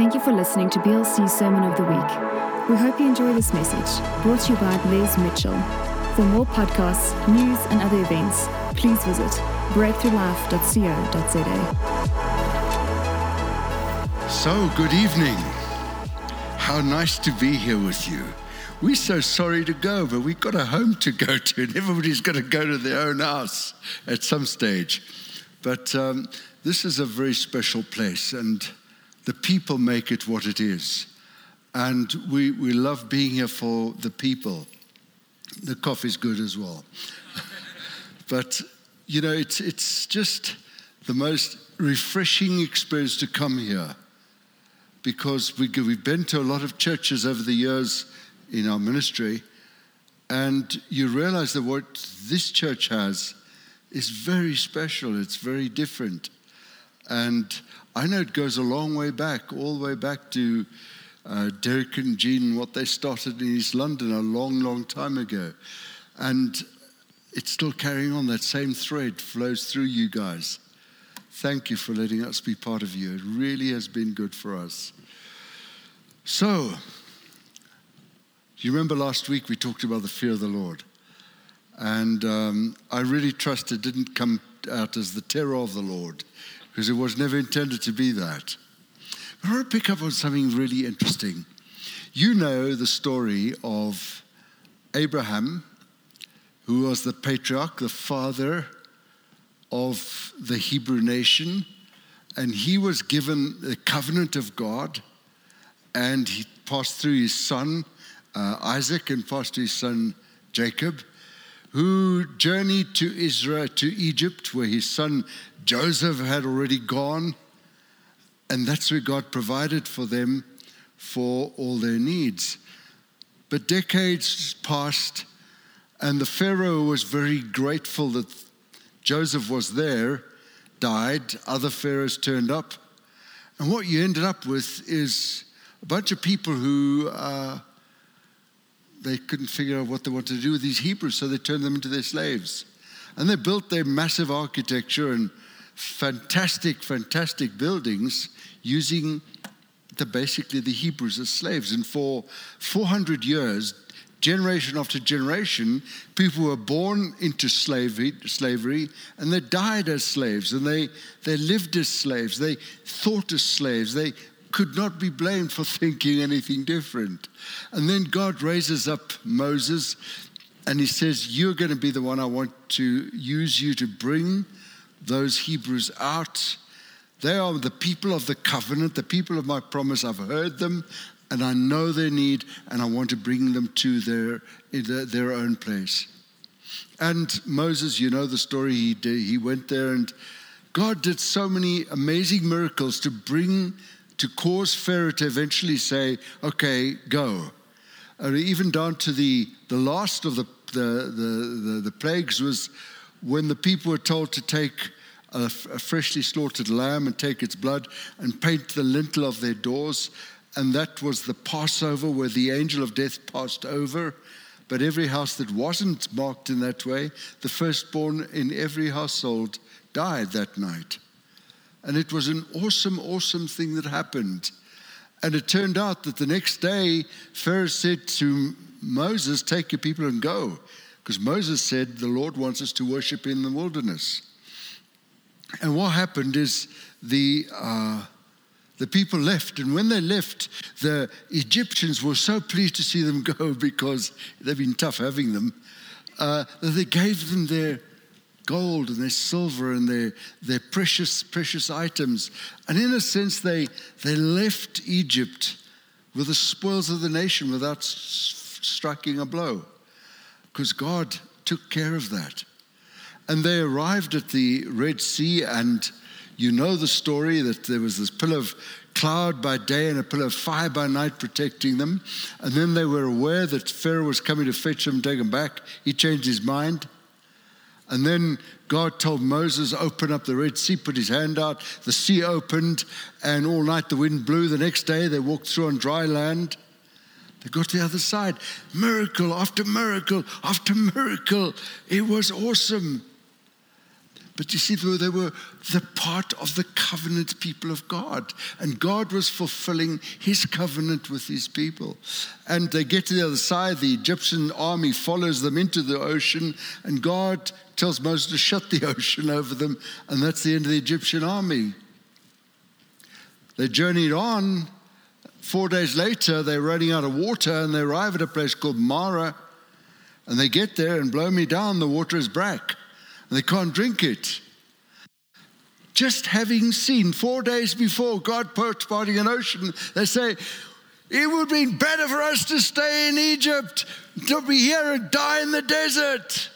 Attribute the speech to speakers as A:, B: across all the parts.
A: Thank you for listening to BLC's Sermon of the Week. We hope you enjoy this message, brought to you by Les Mitchell. For more podcasts, news, and other events, please visit breakthroughlife.co.za.
B: So, good evening. How nice to be here with you. We're so sorry to go, but we've got a home to go to, and everybody's got to go to their own house at some stage. But um, this is a very special place, and the people make it what it is. And we, we love being here for the people. The coffee's good as well. but, you know, it's, it's just the most refreshing experience to come here because we, we've been to a lot of churches over the years in our ministry, and you realize that what this church has is very special, it's very different. And I know it goes a long way back, all the way back to uh, Derek and Jean, what they started in East London a long, long time ago. And it's still carrying on. That same thread flows through you guys. Thank you for letting us be part of you. It really has been good for us. So, you remember last week we talked about the fear of the Lord. And um, I really trust it didn't come out as the terror of the Lord because it was never intended to be that. But I want to pick up on something really interesting. You know the story of Abraham, who was the patriarch, the father of the Hebrew nation, and he was given the covenant of God, and he passed through his son uh, Isaac and passed through his son Jacob, who journeyed to Israel, to Egypt, where his son Joseph had already gone. And that's where God provided for them for all their needs. But decades passed, and the Pharaoh was very grateful that Joseph was there, died, other pharaohs turned up. And what you ended up with is a bunch of people who uh, they couldn't figure out what they wanted to do with these Hebrews, so they turned them into their slaves. And they built their massive architecture and fantastic, fantastic buildings using the, basically the Hebrews as slaves. And for 400 years, generation after generation, people were born into slavery, slavery and they died as slaves and they, they lived as slaves. They thought as slaves. They could not be blamed for thinking anything different. And then God raises up Moses and he says, You're going to be the one I want to use you to bring those Hebrews out. They are the people of the covenant, the people of my promise. I've heard them and I know their need and I want to bring them to their, their own place. And Moses, you know the story, he, did, he went there and God did so many amazing miracles to bring to cause Pharaoh to eventually say, okay, go. Or even down to the, the last of the, the, the, the, the plagues was when the people were told to take a, a freshly slaughtered lamb and take its blood and paint the lintel of their doors. And that was the Passover where the angel of death passed over. But every house that wasn't marked in that way, the firstborn in every household died that night. And it was an awesome, awesome thing that happened. And it turned out that the next day, Pharaoh said to Moses, Take your people and go. Because Moses said, The Lord wants us to worship in the wilderness. And what happened is the, uh, the people left. And when they left, the Egyptians were so pleased to see them go because they've been tough having them, uh, that they gave them their gold and their silver and their, their precious, precious items. And in a sense, they, they left Egypt with the spoils of the nation without striking a blow because God took care of that. And they arrived at the Red Sea, and you know the story that there was this pillar of cloud by day and a pillar of fire by night protecting them. And then they were aware that Pharaoh was coming to fetch them, and take them back. He changed his mind. And then God told Moses, open up the Red Sea, put his hand out. The sea opened, and all night the wind blew. The next day they walked through on dry land. They got to the other side. Miracle after miracle after miracle. It was awesome. But you see, they were the part of the covenant people of God. And God was fulfilling his covenant with his people. And they get to the other side, the Egyptian army follows them into the ocean, and God tells Moses to shut the ocean over them, and that's the end of the Egyptian army. They journeyed on. Four days later, they're running out of water, and they arrive at a place called Marah. And they get there and blow me down, the water is black and they can't drink it. Just having seen four days before God parting an ocean, they say, it would be better for us to stay in Egypt, to be here and die in the desert.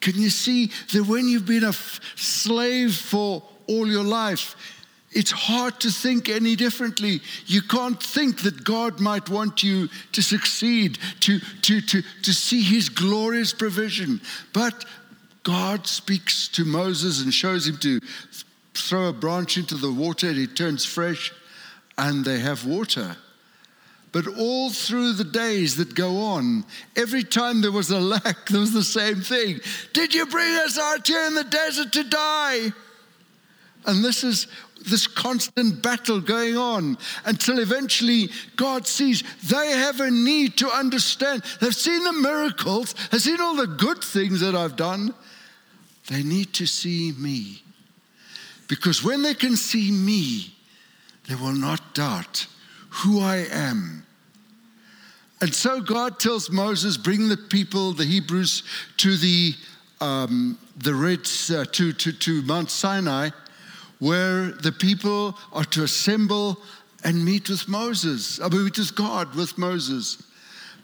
B: Can you see that when you've been a f- slave for all your life, it's hard to think any differently. You can't think that God might want you to succeed, to, to, to, to see his glorious provision. But God speaks to Moses and shows him to throw a branch into the water and it turns fresh and they have water. But all through the days that go on, every time there was a lack, there was the same thing. Did you bring us out here in the desert to die? And this is this constant battle going on until eventually God sees they have a need to understand. They've seen the miracles, they've seen all the good things that I've done. They need to see me. Because when they can see me, they will not doubt who I am. And so God tells Moses, bring the people, the Hebrews, to the, um, the Red, uh, to, to, to Mount Sinai, where the people are to assemble and meet with Moses, I mean, meet with God with Moses.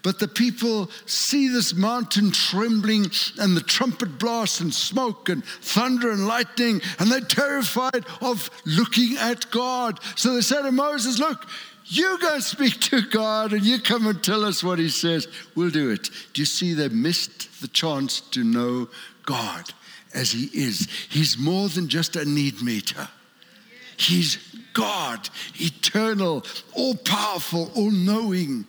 B: But the people see this mountain trembling and the trumpet blasts and smoke and thunder and lightning, and they're terrified of looking at God. So they say to Moses, Look, you go speak to God and you come and tell us what he says. We'll do it. Do you see they missed the chance to know God as he is? He's more than just a need meter. He's God, eternal, all powerful, all knowing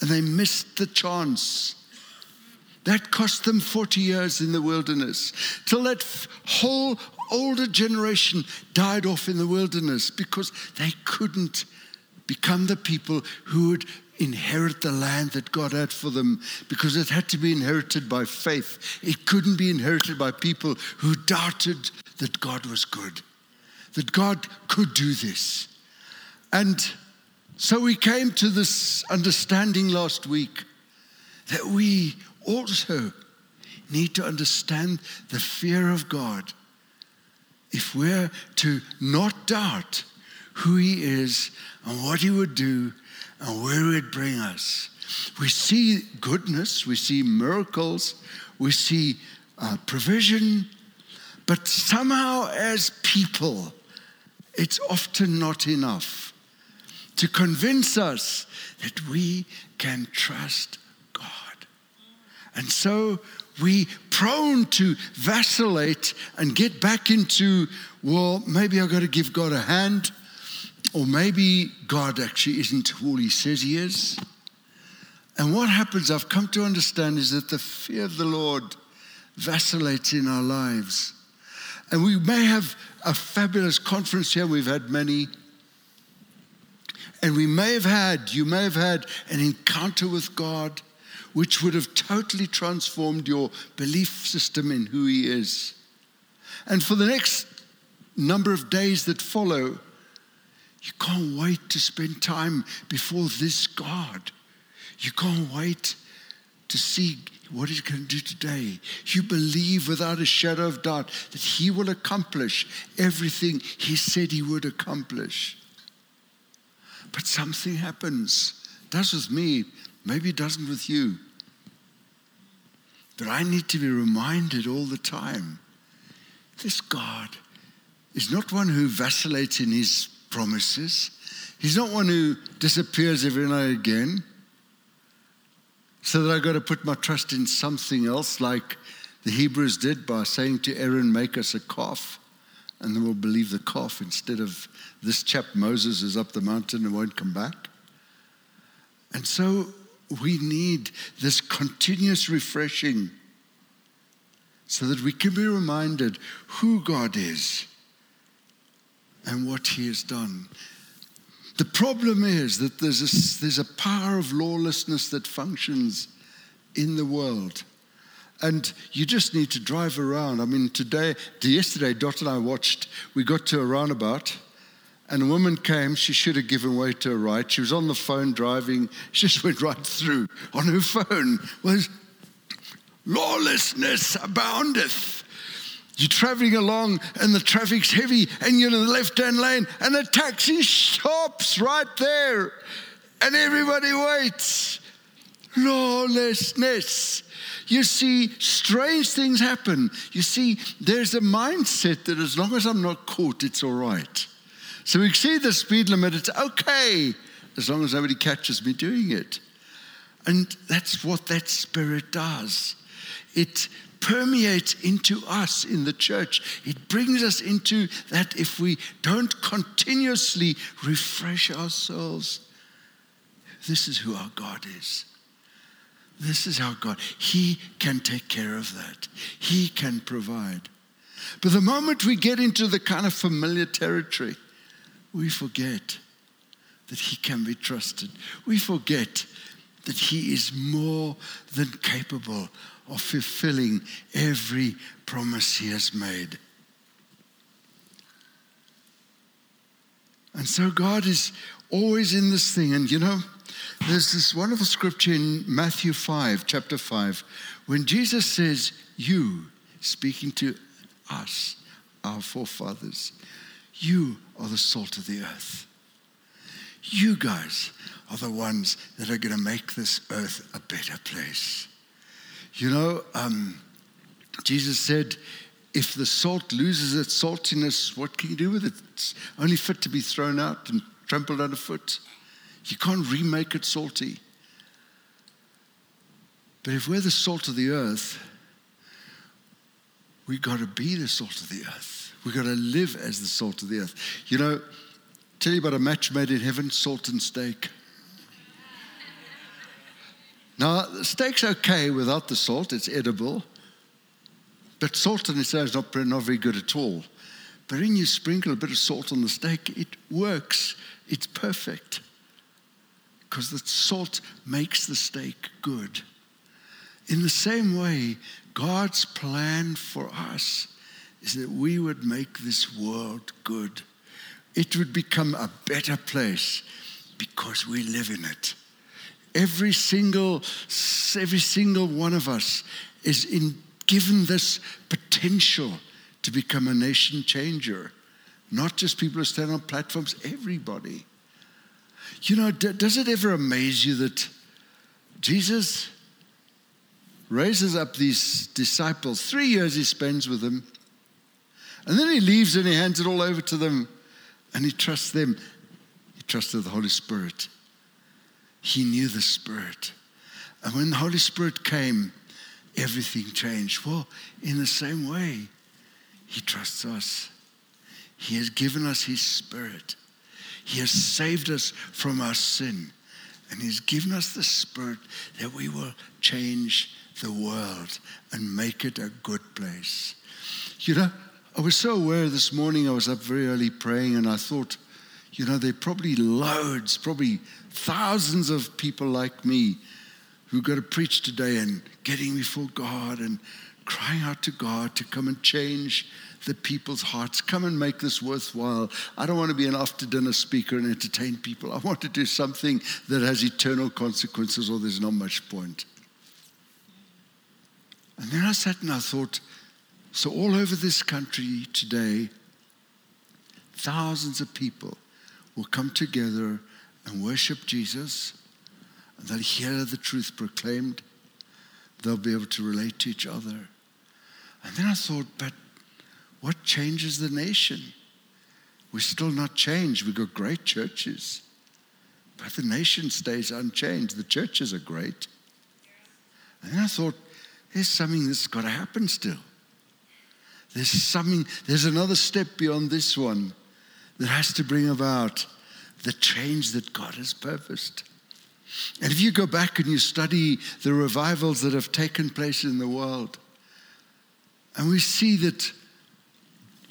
B: and they missed the chance. That cost them 40 years in the wilderness, till that whole older generation died off in the wilderness because they couldn't become the people who would inherit the land that God had for them because it had to be inherited by faith. It couldn't be inherited by people who doubted that God was good, that God could do this. And so we came to this understanding last week that we also need to understand the fear of God if we're to not doubt who He is and what He would do and where He would bring us. We see goodness, we see miracles, we see uh, provision, but somehow as people, it's often not enough to convince us that we can trust God. And so we prone to vacillate and get back into, well, maybe I've got to give God a hand, or maybe God actually isn't all he says he is. And what happens, I've come to understand, is that the fear of the Lord vacillates in our lives. And we may have a fabulous conference here, we've had many. And we may have had, you may have had an encounter with God which would have totally transformed your belief system in who He is. And for the next number of days that follow, you can't wait to spend time before this God. You can't wait to see what He's going to do today. You believe without a shadow of doubt that He will accomplish everything He said He would accomplish. But something happens. It does with me, maybe it doesn't with you. But I need to be reminded all the time this God is not one who vacillates in his promises. He's not one who disappears every now and again. So that I've got to put my trust in something else, like the Hebrews did by saying to Aaron, Make us a calf and then we'll believe the calf instead of this chap Moses is up the mountain and won't come back. And so we need this continuous refreshing. so that we can be reminded who God is and what He has done. The problem is that there's a, there's a power of lawlessness that functions in the world. And you just need to drive around. I mean, today, yesterday, Dot and I watched, we got to a roundabout, and a woman came. She should have given way to a right. She was on the phone driving. She just went right through on her phone. Was lawlessness aboundeth. You're traveling along and the traffic's heavy and you're in the left hand lane and a taxi stops right there and everybody waits. Lawlessness. You see, strange things happen. You see, there's a mindset that as long as I'm not caught, it's all right. So we see the speed limit, it's okay as long as nobody catches me doing it. And that's what that spirit does. It permeates into us in the church. It brings us into that if we don't continuously refresh ourselves, this is who our God is. This is our God. He can take care of that, He can provide. But the moment we get into the kind of familiar territory, we forget that He can be trusted. We forget that He is more than capable of fulfilling every promise He has made. And so God is always in this thing. And you know, there's this wonderful scripture in Matthew 5, chapter 5, when Jesus says, You, speaking to us, our forefathers, you are the salt of the earth. You guys are the ones that are going to make this earth a better place. You know, um, Jesus said, if the salt loses its saltiness, what can you do with it? It's only fit to be thrown out and trampled underfoot. You can't remake it salty. But if we're the salt of the earth, we've got to be the salt of the earth. We've got to live as the salt of the earth. You know, tell you about a match made in heaven salt and steak. Now, the steak's okay without the salt, it's edible. But salt on its own is not, not very good at all. But when you sprinkle a bit of salt on the steak, it works. It's perfect. Because the salt makes the steak good. In the same way, God's plan for us is that we would make this world good. It would become a better place because we live in it. Every single, every single one of us is in, given this potential to become a nation changer. Not just people who stand on platforms, everybody. You know, does it ever amaze you that Jesus raises up these disciples? Three years he spends with them. And then he leaves and he hands it all over to them and he trusts them. He trusted the Holy Spirit. He knew the Spirit. And when the Holy Spirit came, everything changed. Well, in the same way, He trusts us. He has given us His Spirit. He has saved us from our sin. And He's given us the Spirit that we will change the world and make it a good place. You know, I was so aware this morning, I was up very early praying, and I thought, you know, there are probably loads, probably thousands of people like me who got to preach today and getting before God and crying out to God to come and change the people's hearts. Come and make this worthwhile. I don't want to be an after dinner speaker and entertain people. I want to do something that has eternal consequences, or there's not much point. And then I sat and I thought, so all over this country today, thousands of people will come together and worship Jesus, and they'll hear the truth proclaimed, they'll be able to relate to each other. And then I thought, but what changes the nation? We're still not changed. We've got great churches, but the nation stays unchanged. The churches are great. And then I thought, there's something that's got to happen still. There's something, there's another step beyond this one that has to bring about the change that God has purposed. And if you go back and you study the revivals that have taken place in the world, And we see that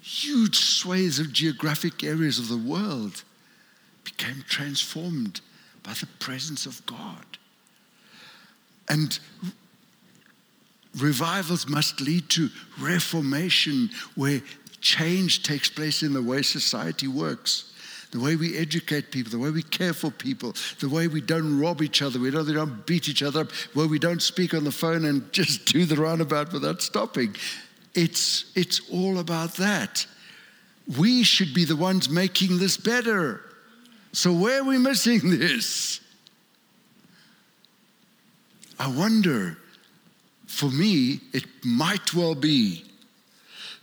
B: huge swathes of geographic areas of the world became transformed by the presence of God. And revivals must lead to reformation where change takes place in the way society works. The way we educate people, the way we care for people, the way we don't rob each other, we don't, we don't beat each other up, where we don't speak on the phone and just do the roundabout without stopping. It's, it's all about that. We should be the ones making this better. So, where are we missing this? I wonder, for me, it might well be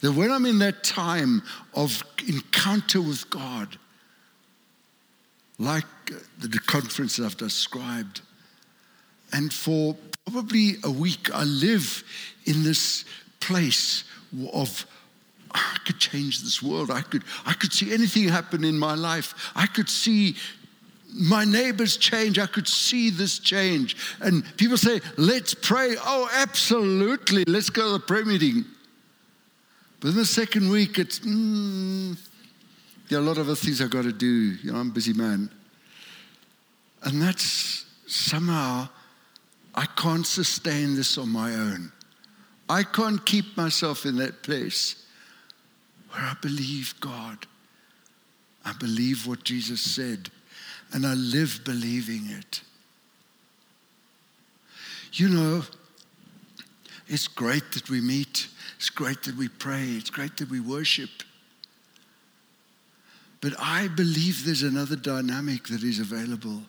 B: that when I'm in that time of encounter with God, like the conference that I've described, and for probably a week, I live in this place of I could change this world. I could, I could see anything happen in my life. I could see my neighbors change. I could see this change. And people say, let's pray. Oh, absolutely. Let's go to the prayer meeting. But in the second week, it's, mm, there are a lot of other things I've got to do. You know, I'm a busy man. And that's somehow, I can't sustain this on my own. I can't keep myself in that place where I believe God. I believe what Jesus said and I live believing it. You know, it's great that we meet, it's great that we pray, it's great that we worship. But I believe there's another dynamic that is available.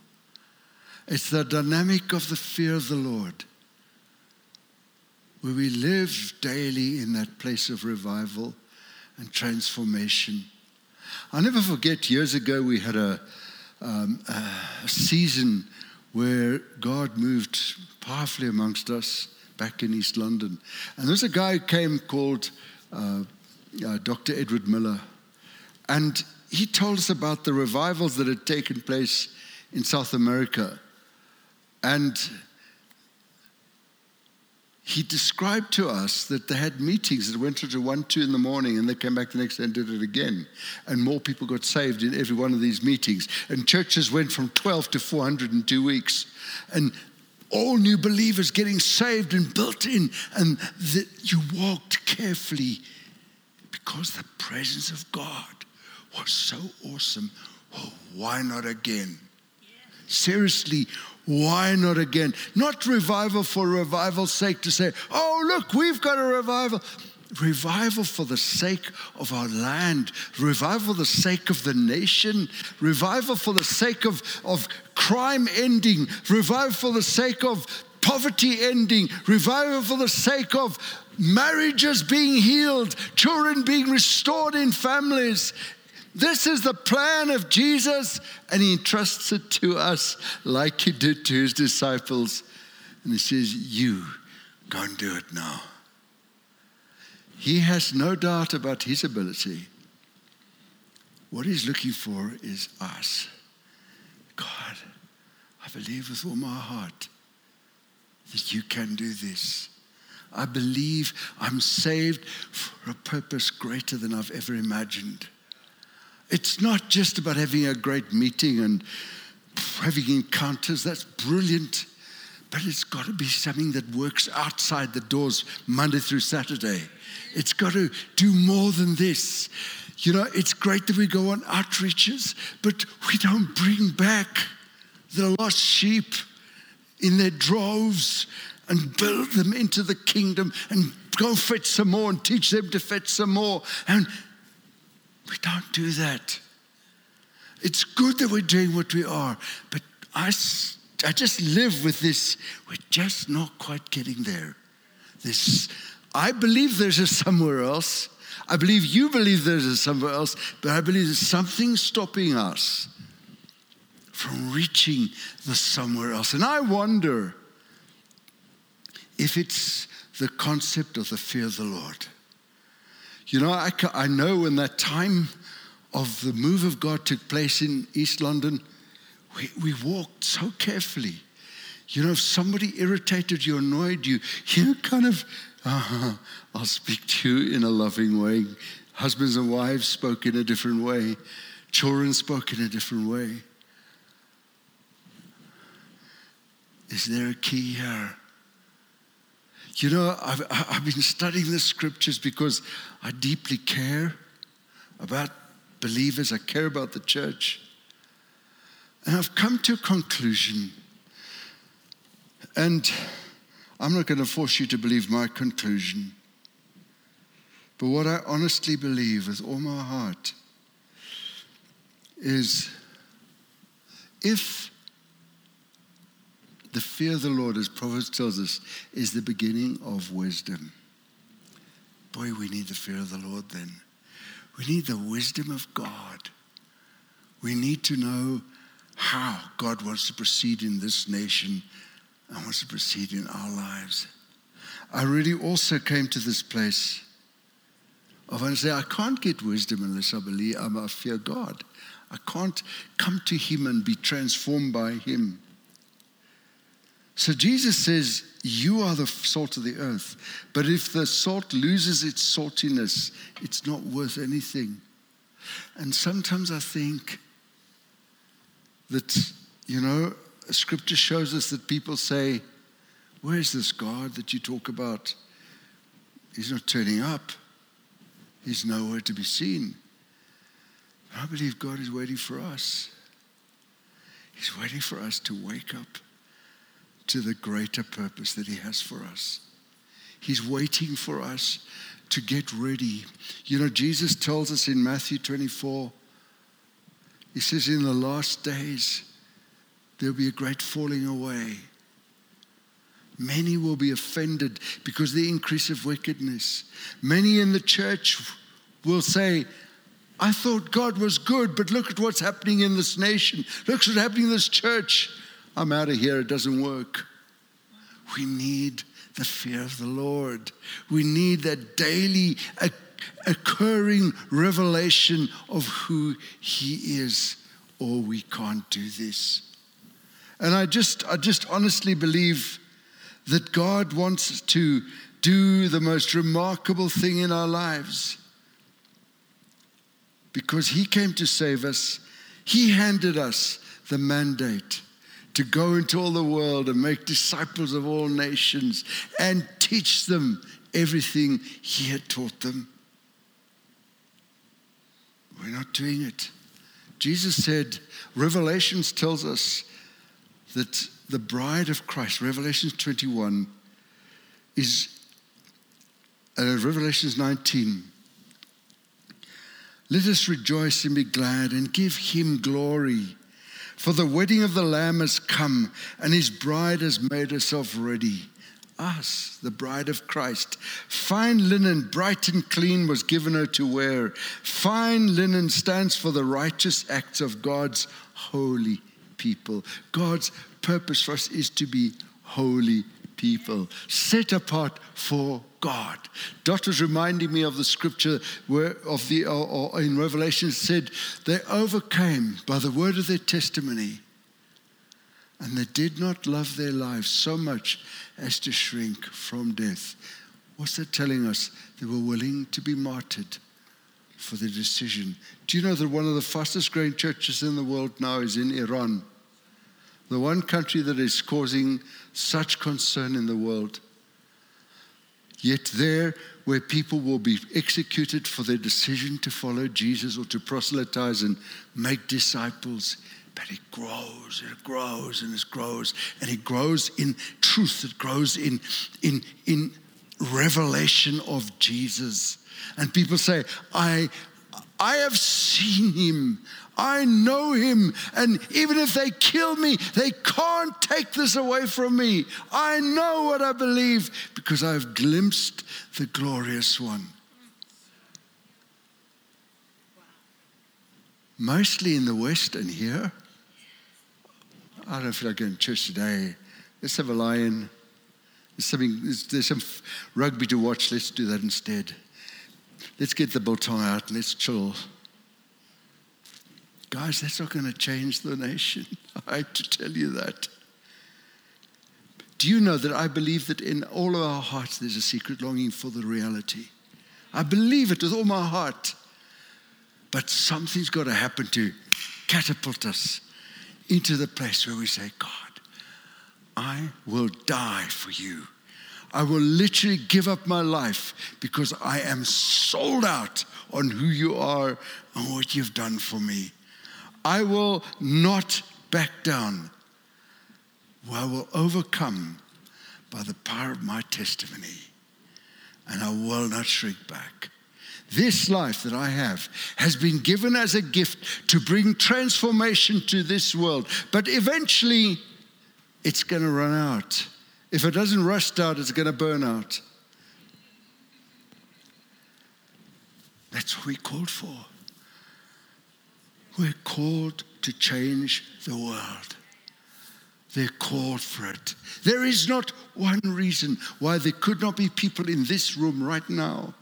B: It's the dynamic of the fear of the Lord, where we live daily in that place of revival and transformation. I'll never forget years ago we had a, um, a season where God moved powerfully amongst us back in East London. And there's a guy who came called uh, uh, Dr. Edward Miller. And he told us about the revivals that had taken place in South America. And he described to us that they had meetings that went into 1, 2 in the morning and they came back the next day and did it again. And more people got saved in every one of these meetings. And churches went from 12 to 400 in two weeks. And all new believers getting saved and built in. And that you walked carefully because the presence of God was so awesome. Why not again? Seriously, why not again? Not revival for revival's sake to say, oh, look, we've got a revival. Revival for the sake of our land, revival for the sake of the nation, revival for the sake of, of crime ending, revival for the sake of poverty ending, revival for the sake of marriages being healed, children being restored in families. This is the plan of Jesus, and he entrusts it to us like he did to his disciples. And he says, You go and do it now. He has no doubt about his ability. What he's looking for is us. God, I believe with all my heart that you can do this. I believe I'm saved for a purpose greater than I've ever imagined. It's not just about having a great meeting and having encounters. That's brilliant. But it's got to be something that works outside the doors Monday through Saturday. It's got to do more than this. You know, it's great that we go on outreaches, but we don't bring back the lost sheep in their droves and build them into the kingdom and go fetch some more and teach them to fetch some more. And we don't do that. It's good that we're doing what we are, but I, I just live with this. We're just not quite getting there. This, I believe there's a somewhere else. I believe you believe there's a somewhere else, but I believe there's something stopping us from reaching the somewhere else. And I wonder if it's the concept of the fear of the Lord. You know, I, I know when that time of the move of God took place in East London, we, we walked so carefully. You know, if somebody irritated you, annoyed you, you kind of uh, I'll speak to you in a loving way. Husbands and wives spoke in a different way, children spoke in a different way. Is there a key here? You know, I've, I've been studying the scriptures because I deeply care about believers, I care about the church. And I've come to a conclusion. And I'm not going to force you to believe my conclusion. But what I honestly believe with all my heart is if the fear of the Lord, as Proverbs tells us, is the beginning of wisdom. Boy, we need the fear of the Lord then. We need the wisdom of God. We need to know how God wants to proceed in this nation and wants to proceed in our lives. I really also came to this place of understanding I can't get wisdom unless I believe I fear God. I can't come to Him and be transformed by Him. So Jesus says, You are the salt of the earth. But if the salt loses its saltiness, it's not worth anything. And sometimes I think that, you know, scripture shows us that people say, Where's this God that you talk about? He's not turning up, He's nowhere to be seen. I believe God is waiting for us. He's waiting for us to wake up to the greater purpose that He has for us. He's waiting for us to get ready. You know, Jesus tells us in Matthew 24, He says, In the last days, there'll be a great falling away. Many will be offended because the increase of wickedness. Many in the church will say, I thought God was good, but look at what's happening in this nation. Look what's happening in this church. I'm out of here, it doesn't work. We need the fear of the Lord. We need that daily occurring revelation of who He is, or we can't do this. And I just, I just honestly believe that God wants to do the most remarkable thing in our lives. Because He came to save us, He handed us the mandate to go into all the world and make disciples of all nations and teach them everything he had taught them. We're not doing it. Jesus said, Revelations tells us that the bride of Christ, Revelations 21, is, uh, Revelations 19, let us rejoice and be glad and give him glory for the wedding of the Lamb has come, and his bride has made herself ready. Us, the bride of Christ. Fine linen, bright and clean, was given her to wear. Fine linen stands for the righteous acts of God's holy people. God's purpose for us is to be holy people, set apart for God. Dot was reminding me of the scripture where of the or, or in Revelation said they overcame by the word of their testimony, and they did not love their lives so much as to shrink from death. What's that telling us? They were willing to be martyred for the decision. Do you know that one of the fastest growing churches in the world now is in Iran? The one country that is causing such concern in the world. Yet, there where people will be executed for their decision to follow Jesus or to proselytize and make disciples, but it grows and it grows and it grows and it grows in truth, it grows in, in, in revelation of Jesus. And people say, I, I have seen him. I know him. And even if they kill me, they can't take this away from me. I know what I believe because I've glimpsed the glorious one. Mostly in the West and here. I don't feel like going to church today. Let's have a lion. There's, something, there's, there's some rugby to watch. Let's do that instead. Let's get the tie out and let's chill. Guys, that's not going to change the nation. I hate to tell you that. Do you know that I believe that in all of our hearts there's a secret longing for the reality? I believe it with all my heart. But something's got to happen to catapult us into the place where we say, God, I will die for you. I will literally give up my life because I am sold out on who you are and what you've done for me. I will not back down. I will overcome by the power of my testimony, and I will not shrink back. This life that I have has been given as a gift to bring transformation to this world, but eventually it's going to run out. If it doesn't rust out, it's going to burn out. That's what we're called for. We're called to change the world. They're called for it. There is not one reason why there could not be people in this room right now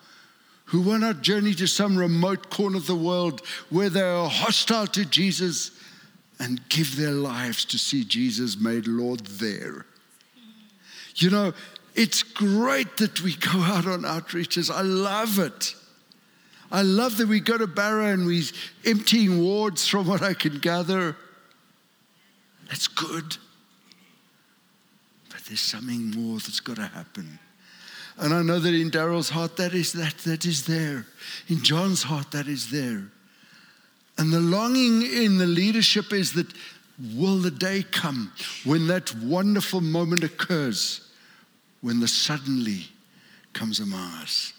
B: who want to journey to some remote corner of the world where they are hostile to Jesus and give their lives to see Jesus made Lord there. You know, it's great that we go out on outreaches. I love it. I love that we go to Barra and we're emptying wards from what I can gather. That's good. But there's something more that's got to happen. And I know that in Daryl's heart, that is that that is there. In John's heart, that is there. And the longing in the leadership is that will the day come when that wonderful moment occurs, when the suddenly comes among us.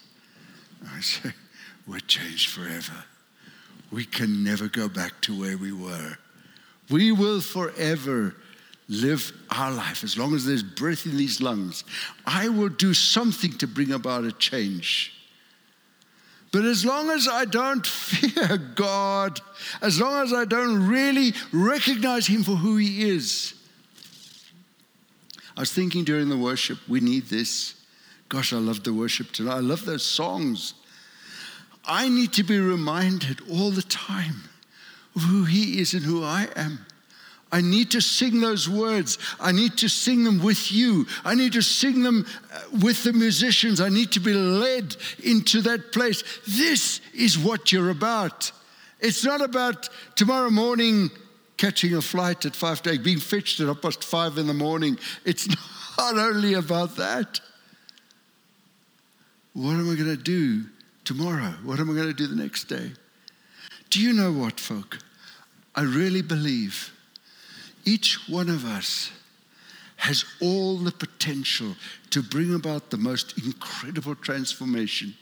B: I say, we're changed forever. We can never go back to where we were. We will forever live our life as long as there's breath in these lungs. I will do something to bring about a change. But as long as I don't fear God, as long as I don't really recognize Him for who He is, I was thinking during the worship, we need this. Gosh, I love the worship tonight. I love those songs. I need to be reminded all the time of who He is and who I am. I need to sing those words. I need to sing them with you. I need to sing them uh, with the musicians. I need to be led into that place. This is what you're about. It's not about tomorrow morning catching a flight at five being fetched at half past five in the morning. It's not only about that. What am I going to do tomorrow? What am I going to do the next day? Do you know what, folk? I really believe each one of us has all the potential to bring about the most incredible transformation.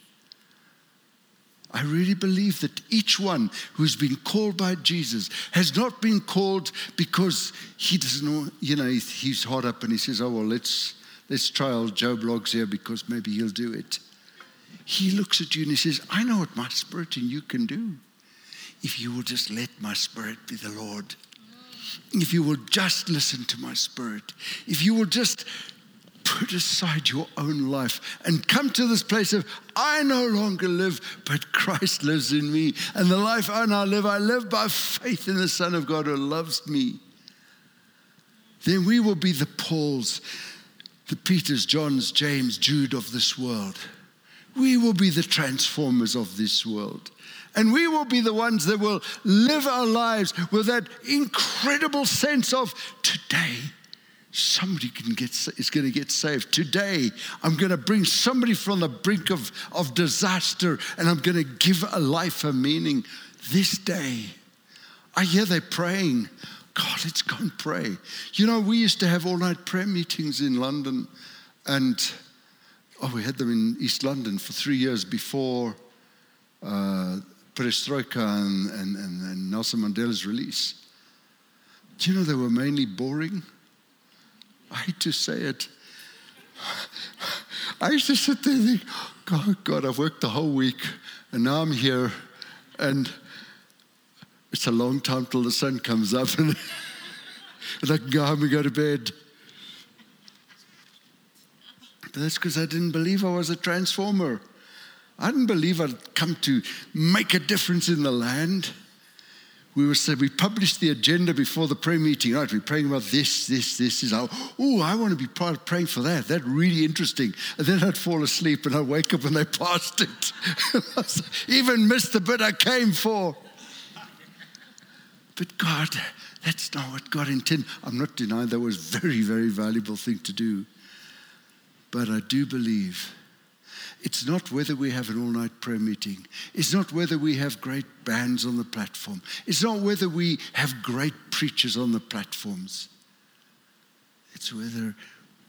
B: I really believe that each one who's been called by Jesus has not been called because he doesn't know, you know, he's hot up and he says, oh, well, let's, let's try old Joe Bloggs here because maybe he'll do it. He looks at you and he says, I know what my spirit and you can do. If you will just let my spirit be the Lord if you will just listen to my spirit, if you will just put aside your own life and come to this place of, I no longer live, but Christ lives in me. And the life I now live, I live by faith in the Son of God who loves me. Then we will be the Pauls, the Peters, Johns, James, Jude of this world. We will be the transformers of this world. And we will be the ones that will live our lives with that incredible sense of today, somebody can get, is going to get saved. Today, I'm going to bring somebody from the brink of, of disaster and I'm going to give a life a meaning. This day, I hear they're praying. God, let's go and pray. You know, we used to have all night prayer meetings in London, and oh, we had them in East London for three years before uh, perestroika and, and, and, and Nelson Mandela's release. Do you know they were mainly boring? I hate to say it. I used to sit there and think, God, God, I've worked the whole week and now I'm here and it's a long time till the sun comes up and, and I can go home and go to bed. But that's because I didn't believe I was a transformer. I didn't believe I'd come to make a difference in the land. we were say we published the agenda before the prayer meeting. Right, we're praying about this, this, this is. Oh, I want to be part of praying for that. That's really interesting. And then I'd fall asleep and I'd wake up and they passed it. Even missed the bit I came for. But God, that's not what God intended. I'm not denying that was a very, very valuable thing to do. But I do believe it's not whether we have an all night prayer meeting. It's not whether we have great bands on the platform. It's not whether we have great preachers on the platforms. It's whether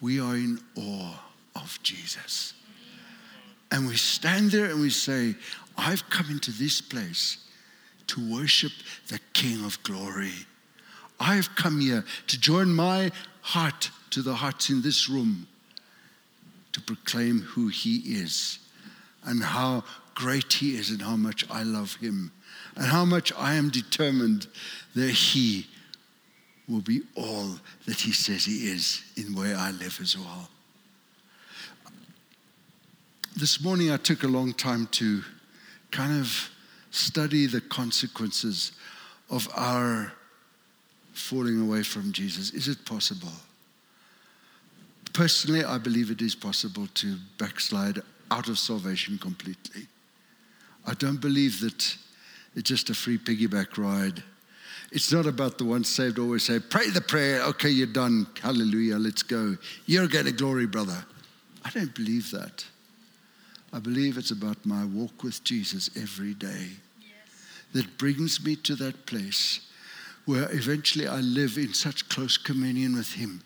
B: we are in awe of Jesus. And we stand there and we say, I've come into this place to worship the King of glory. I've come here to join my heart to the hearts in this room to proclaim who He is and how great He is and how much I love Him and how much I am determined that He will be all that He says He is in where I live as well. This morning I took a long time to kind of study the consequences of our falling away from Jesus. Is it possible? Personally, I believe it is possible to backslide out of salvation completely. I don't believe that it's just a free piggyback ride. It's not about the once saved always say, pray the prayer, okay, you're done, hallelujah, let's go. You're getting glory, brother. I don't believe that. I believe it's about my walk with Jesus every day yes. that brings me to that place where eventually I live in such close communion with Him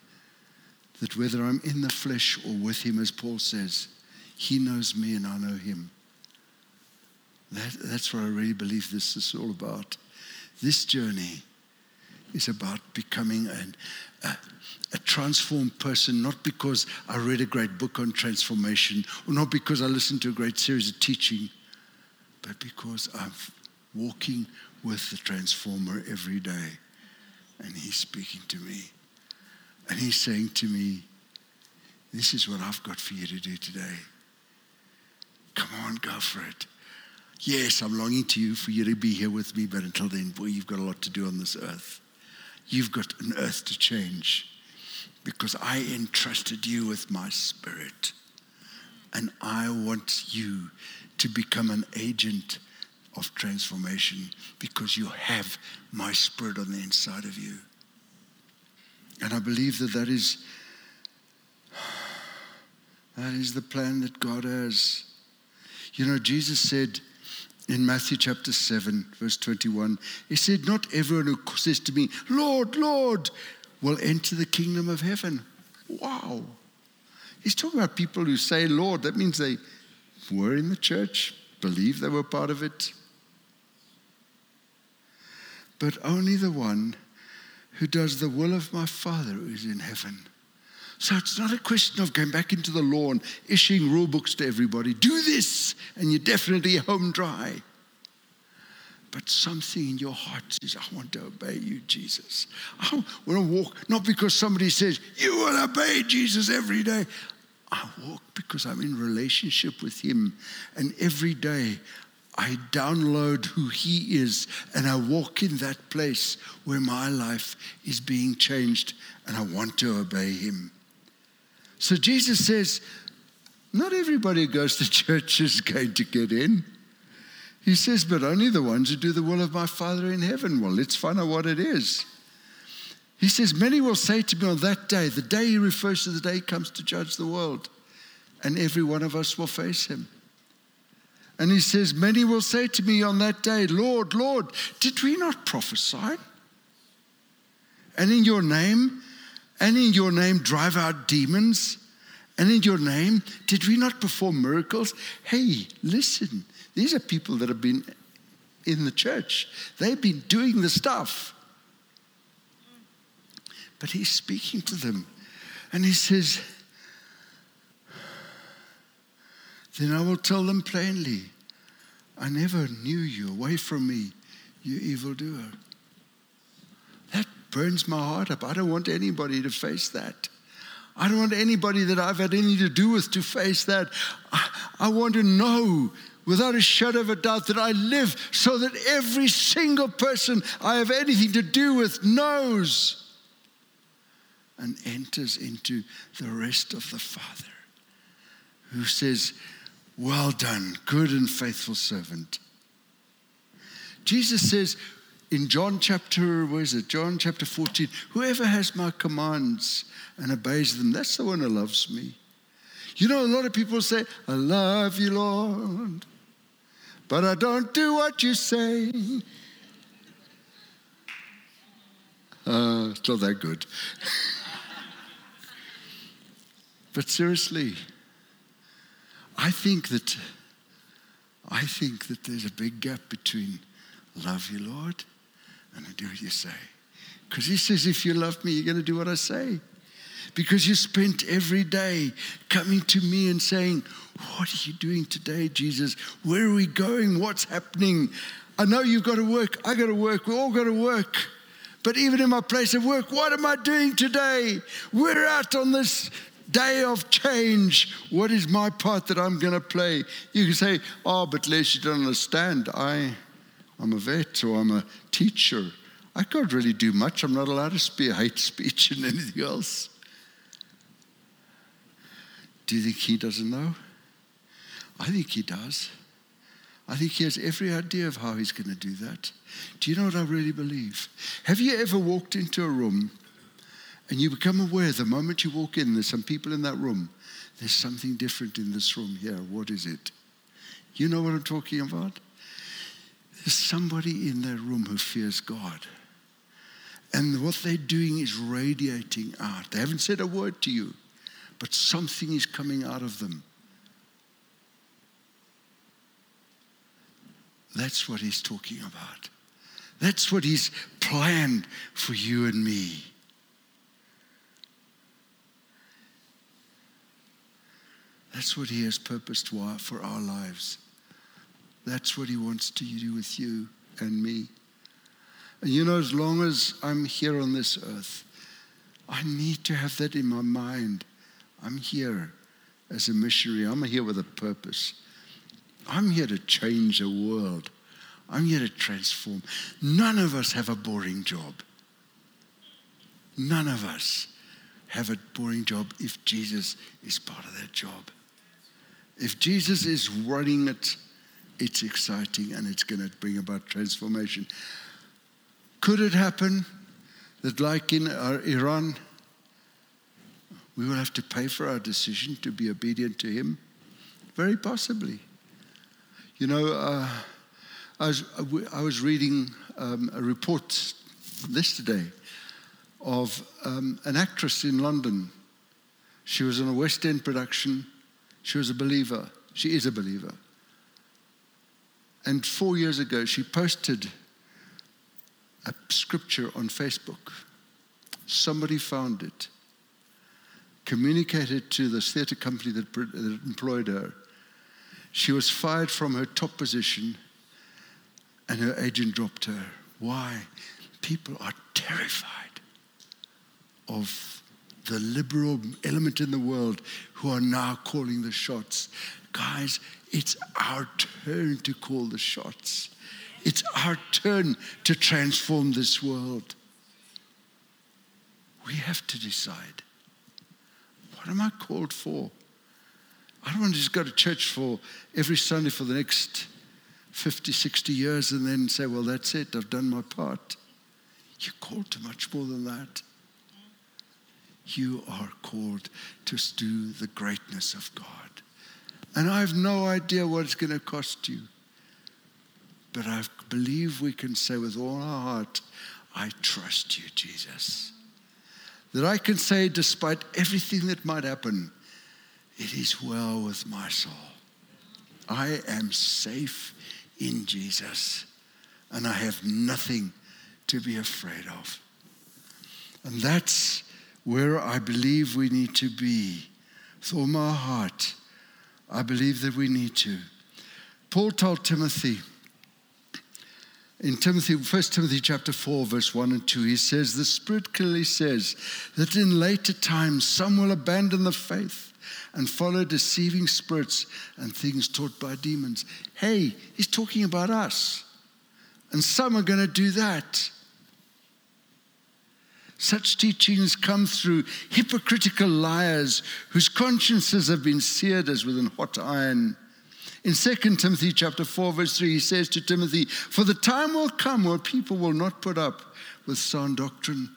B: that whether I'm in the flesh or with him, as Paul says, he knows me and I know him. That, that's what I really believe this is all about. This journey is about becoming an, a, a transformed person, not because I read a great book on transformation or not because I listened to a great series of teaching, but because I'm walking with the transformer every day and he's speaking to me. And he's saying to me, This is what I've got for you to do today. Come on, go for it. Yes, I'm longing to you for you to be here with me, but until then, boy, you've got a lot to do on this earth. You've got an earth to change because I entrusted you with my spirit. And I want you to become an agent of transformation because you have my spirit on the inside of you. And I believe that that is, that is the plan that God has. You know, Jesus said in Matthew chapter 7, verse 21, He said, Not everyone who says to me, Lord, Lord, will enter the kingdom of heaven. Wow. He's talking about people who say, Lord. That means they were in the church, believe they were part of it. But only the one who does the will of my Father who is in heaven. So it's not a question of going back into the law and issuing rule books to everybody. Do this, and you're definitely home dry. But something in your heart says, I want to obey you, Jesus. I want to walk, not because somebody says, you will obey Jesus every day. I walk because I'm in relationship with Him. And every day I download who He is and I walk in that place where my life is being changed and I want to obey Him. So Jesus says, not everybody who goes to church is going to get in. He says, but only the ones who do the will of my Father in heaven. Well, let's find out what it is. He says, Many will say to me on that day, the day he refers to the day comes to judge the world, and every one of us will face him. And he says, Many will say to me on that day, Lord, Lord, did we not prophesy? And in your name, and in your name drive out demons? And in your name, did we not perform miracles? Hey, listen, these are people that have been in the church, they've been doing the stuff. But he's speaking to them, and he says, then I will tell them plainly, I never knew you. Away from me, you evildoer. That burns my heart up. I don't want anybody to face that. I don't want anybody that I've had anything to do with to face that. I, I want to know without a shadow of a doubt that I live so that every single person I have anything to do with knows and enters into the rest of the Father who says, Well done, good and faithful servant. Jesus says in John chapter, where is it? John chapter 14, whoever has my commands and obeys them, that's the one who loves me. You know, a lot of people say, I love you, Lord, but I don't do what you say. Uh, it's not that good. but seriously, I think that I think that there's a big gap between love you, Lord, and I do what you say. Because he says, if you love me, you're going to do what I say. Because you spent every day coming to me and saying, What are you doing today, Jesus? Where are we going? What's happening? I know you've got to work. I got to work. We all got to work. But even in my place of work, what am I doing today? We're out on this day of change. What is my part that I'm going to play? You can say, Oh, but Les, you don't understand. I I'm a vet or I'm a teacher. I can't really do much. I'm not allowed to speak hate speech and anything else. Do you think he doesn't know? I think he does. I think he has every idea of how he's going to do that. Do you know what I really believe? Have you ever walked into a room and you become aware the moment you walk in, there's some people in that room, there's something different in this room here. What is it? You know what I'm talking about? There's somebody in that room who fears God. And what they're doing is radiating out. They haven't said a word to you, but something is coming out of them. That's what he's talking about. That's what he's planned for you and me. That's what he has purposed for our lives. That's what He wants to do with you and me. And you know, as long as I'm here on this earth, I need to have that in my mind. I'm here as a missionary, I'm here with a purpose. I'm here to change the world. I'm here to transform. None of us have a boring job. None of us have a boring job if Jesus is part of that job. If Jesus is running it, it's exciting and it's going to bring about transformation. Could it happen that, like in uh, Iran, we will have to pay for our decision to be obedient to Him? Very possibly. You know, uh, I, was, I was reading um, a report yesterday of um, an actress in London. She was in a West End production. She was a believer. She is a believer. And four years ago, she posted a scripture on Facebook. Somebody found it, communicated to the theatre company that, that employed her. She was fired from her top position, and her agent dropped her. Why? People are terrified of the liberal element in the world who are now calling the shots. Guys, it's our turn to call the shots. It's our turn to transform this world. We have to decide what am I called for? I don't want to just go to church for every Sunday for the next 50, 60 years and then say, well, that's it, I've done my part. You're called to much more than that. You are called to do the greatness of God. And I have no idea what it's going to cost you. But I believe we can say with all our heart, I trust you, Jesus. That I can say, despite everything that might happen, it is well with my soul. I am safe in Jesus, and I have nothing to be afraid of. And that's where I believe we need to be with all my heart I believe that we need to. Paul told Timothy in Timothy, 1 Timothy chapter 4, verse 1 and 2, he says, The Spirit clearly says that in later times some will abandon the faith and follow deceiving spirits and things taught by demons. Hey, he's talking about us. And some are going to do that. Such teachings come through hypocritical liars whose consciences have been seared as with an hot iron in 2 Timothy chapter 4, verse 3, he says to Timothy, For the time will come where people will not put up with sound doctrine.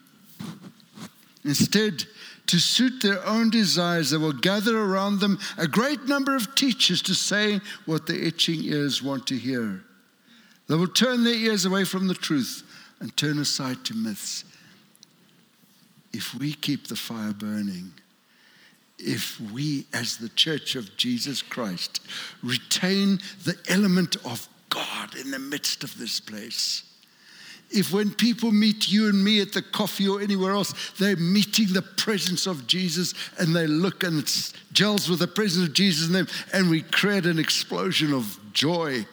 B: Instead, to suit their own desires, they will gather around them a great number of teachers to say what their itching ears want to hear. They will turn their ears away from the truth and turn aside to myths. If we keep the fire burning, if we, as the church of Jesus Christ, retain the element of God in the midst of this place. If when people meet you and me at the coffee or anywhere else, they're meeting the presence of Jesus and they look and it gels with the presence of Jesus in them, and we create an explosion of joy,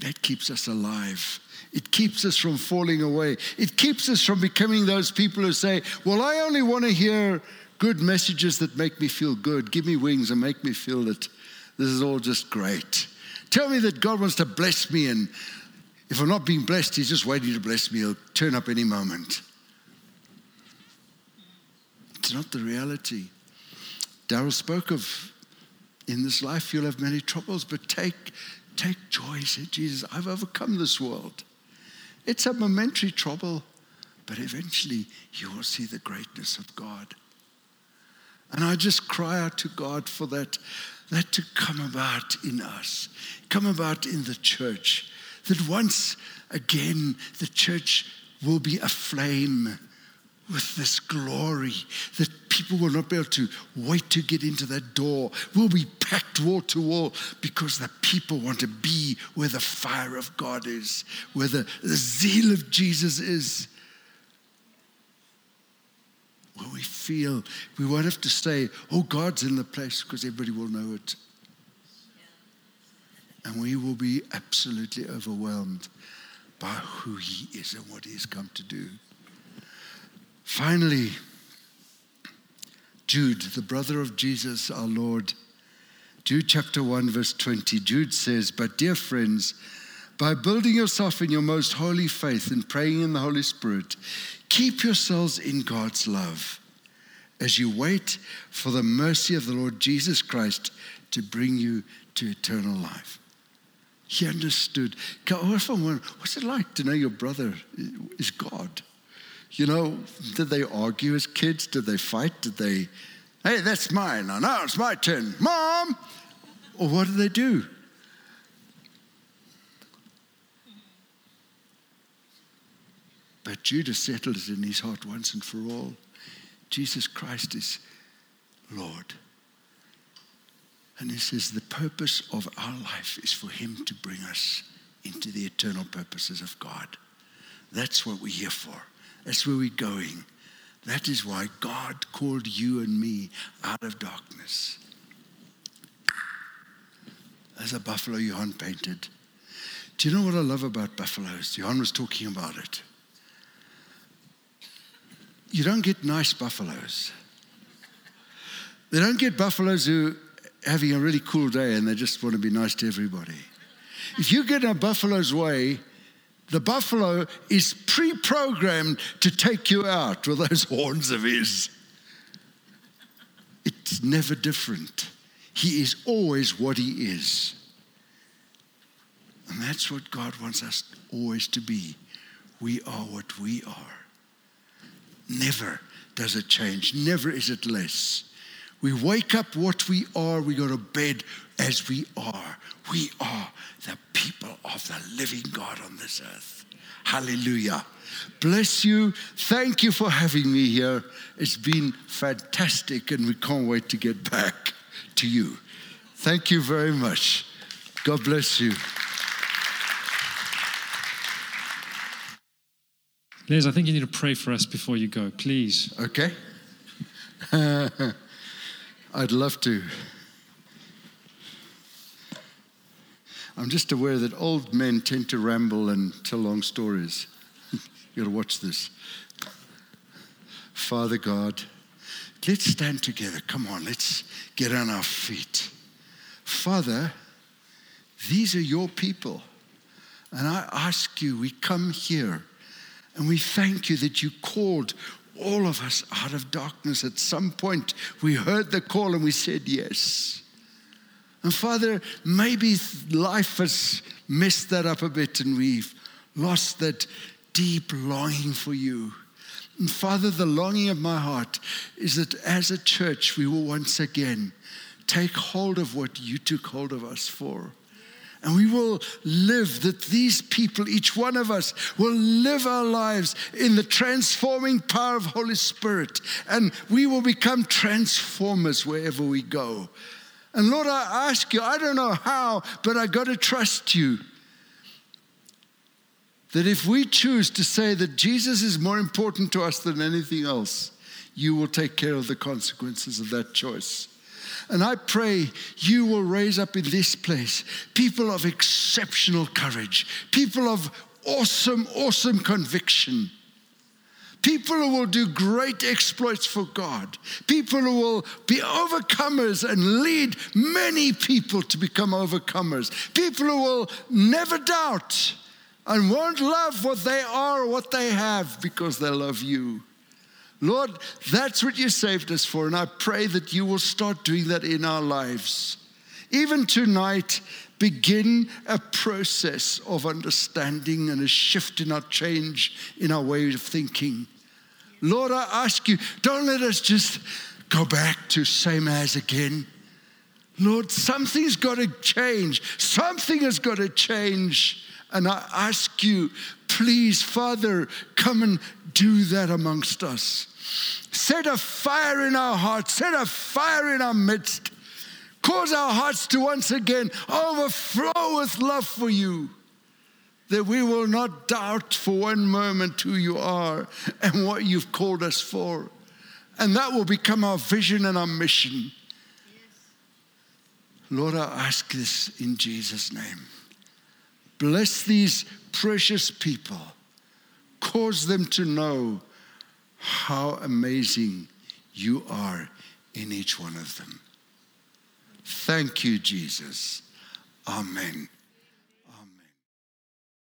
B: that keeps us alive. It keeps us from falling away. It keeps us from becoming those people who say, Well, I only want to hear good messages that make me feel good. Give me wings and make me feel that this is all just great. Tell me that God wants to bless me, and if I'm not being blessed, He's just waiting to bless me. He'll turn up any moment. It's not the reality. Daryl spoke of in this life you'll have many troubles, but take, take joy, said Jesus. I've overcome this world. It's a momentary trouble, but eventually you will see the greatness of God. And I just cry out to God for that, that to come about in us, come about in the church, that once again the church will be aflame with this glory that people will not be able to wait to get into that door. We'll be packed wall to wall because the people want to be where the fire of God is, where the, the zeal of Jesus is where we feel we won't have to say, oh, God's in the place because everybody will know it. And we will be absolutely overwhelmed by who He is and what He has come to do. Finally, Jude, the brother of Jesus, our Lord, Jude chapter 1, verse 20, Jude says, But dear friends, by building yourself in your most holy faith and praying in the Holy Spirit, Keep yourselves in God's love as you wait for the mercy of the Lord Jesus Christ to bring you to eternal life. He understood. What's it like to know your brother is God? You know, did they argue as kids? Did they fight? Did they, hey, that's mine. Oh, now, now it's my turn. Mom! Or what did they do? But Judas settled it in his heart once and for all. Jesus Christ is Lord. And he says the purpose of our life is for him to bring us into the eternal purposes of God. That's what we're here for. That's where we're going. That is why God called you and me out of darkness. As a buffalo Johan painted. Do you know what I love about buffaloes? Johan was talking about it you don't get nice buffaloes. They don't get buffaloes who are having a really cool day and they just want to be nice to everybody. If you get in a buffalo's way, the buffalo is pre programmed to take you out with those horns of his. It's never different. He is always what he is. And that's what God wants us always to be. We are what we are. Never does it change, never is it less. We wake up what we are, we go to bed as we are. We are the people of the living God on this earth. Hallelujah. Bless you. Thank you for having me here. It's been fantastic, and we can't wait to get back to you. Thank you very much. God bless you.
C: Les, I think you need to pray for us before you go, please.
B: Okay. I'd love to. I'm just aware that old men tend to ramble and tell long stories. you got to watch this. Father God, let's stand together. Come on, let's get on our feet. Father, these are your people. And I ask you, we come here and we thank you that you called all of us out of darkness. At some point, we heard the call and we said yes. And Father, maybe life has messed that up a bit and we've lost that deep longing for you. And Father, the longing of my heart is that as a church, we will once again take hold of what you took hold of us for. And we will live that these people, each one of us, will live our lives in the transforming power of Holy Spirit. And we will become transformers wherever we go. And Lord, I ask you, I don't know how, but I got to trust you. That if we choose to say that Jesus is more important to us than anything else, you will take care of the consequences of that choice. And I pray you will raise up in this place people of exceptional courage, people of awesome, awesome conviction. People who will do great exploits for God. People who will be overcomers and lead many people to become overcomers. People who will never doubt and won't love what they are or what they have because they love you. Lord, that's what you saved us for, and I pray that you will start doing that in our lives. Even tonight, begin a process of understanding and a shift in our change in our way of thinking. Lord, I ask you, don't let us just go back to same as again. Lord, something's got to change. Something has got to change. And I ask you, please, Father, come and do that amongst us. Set a fire in our hearts, set a fire in our midst. Cause our hearts to once again overflow with love for you, that we will not doubt for one moment who you are and what you've called us for. And that will become our vision and our mission. Lord, I ask this in Jesus' name. Bless these precious people, cause them to know how amazing you are in each one of them. Thank you, Jesus. Amen.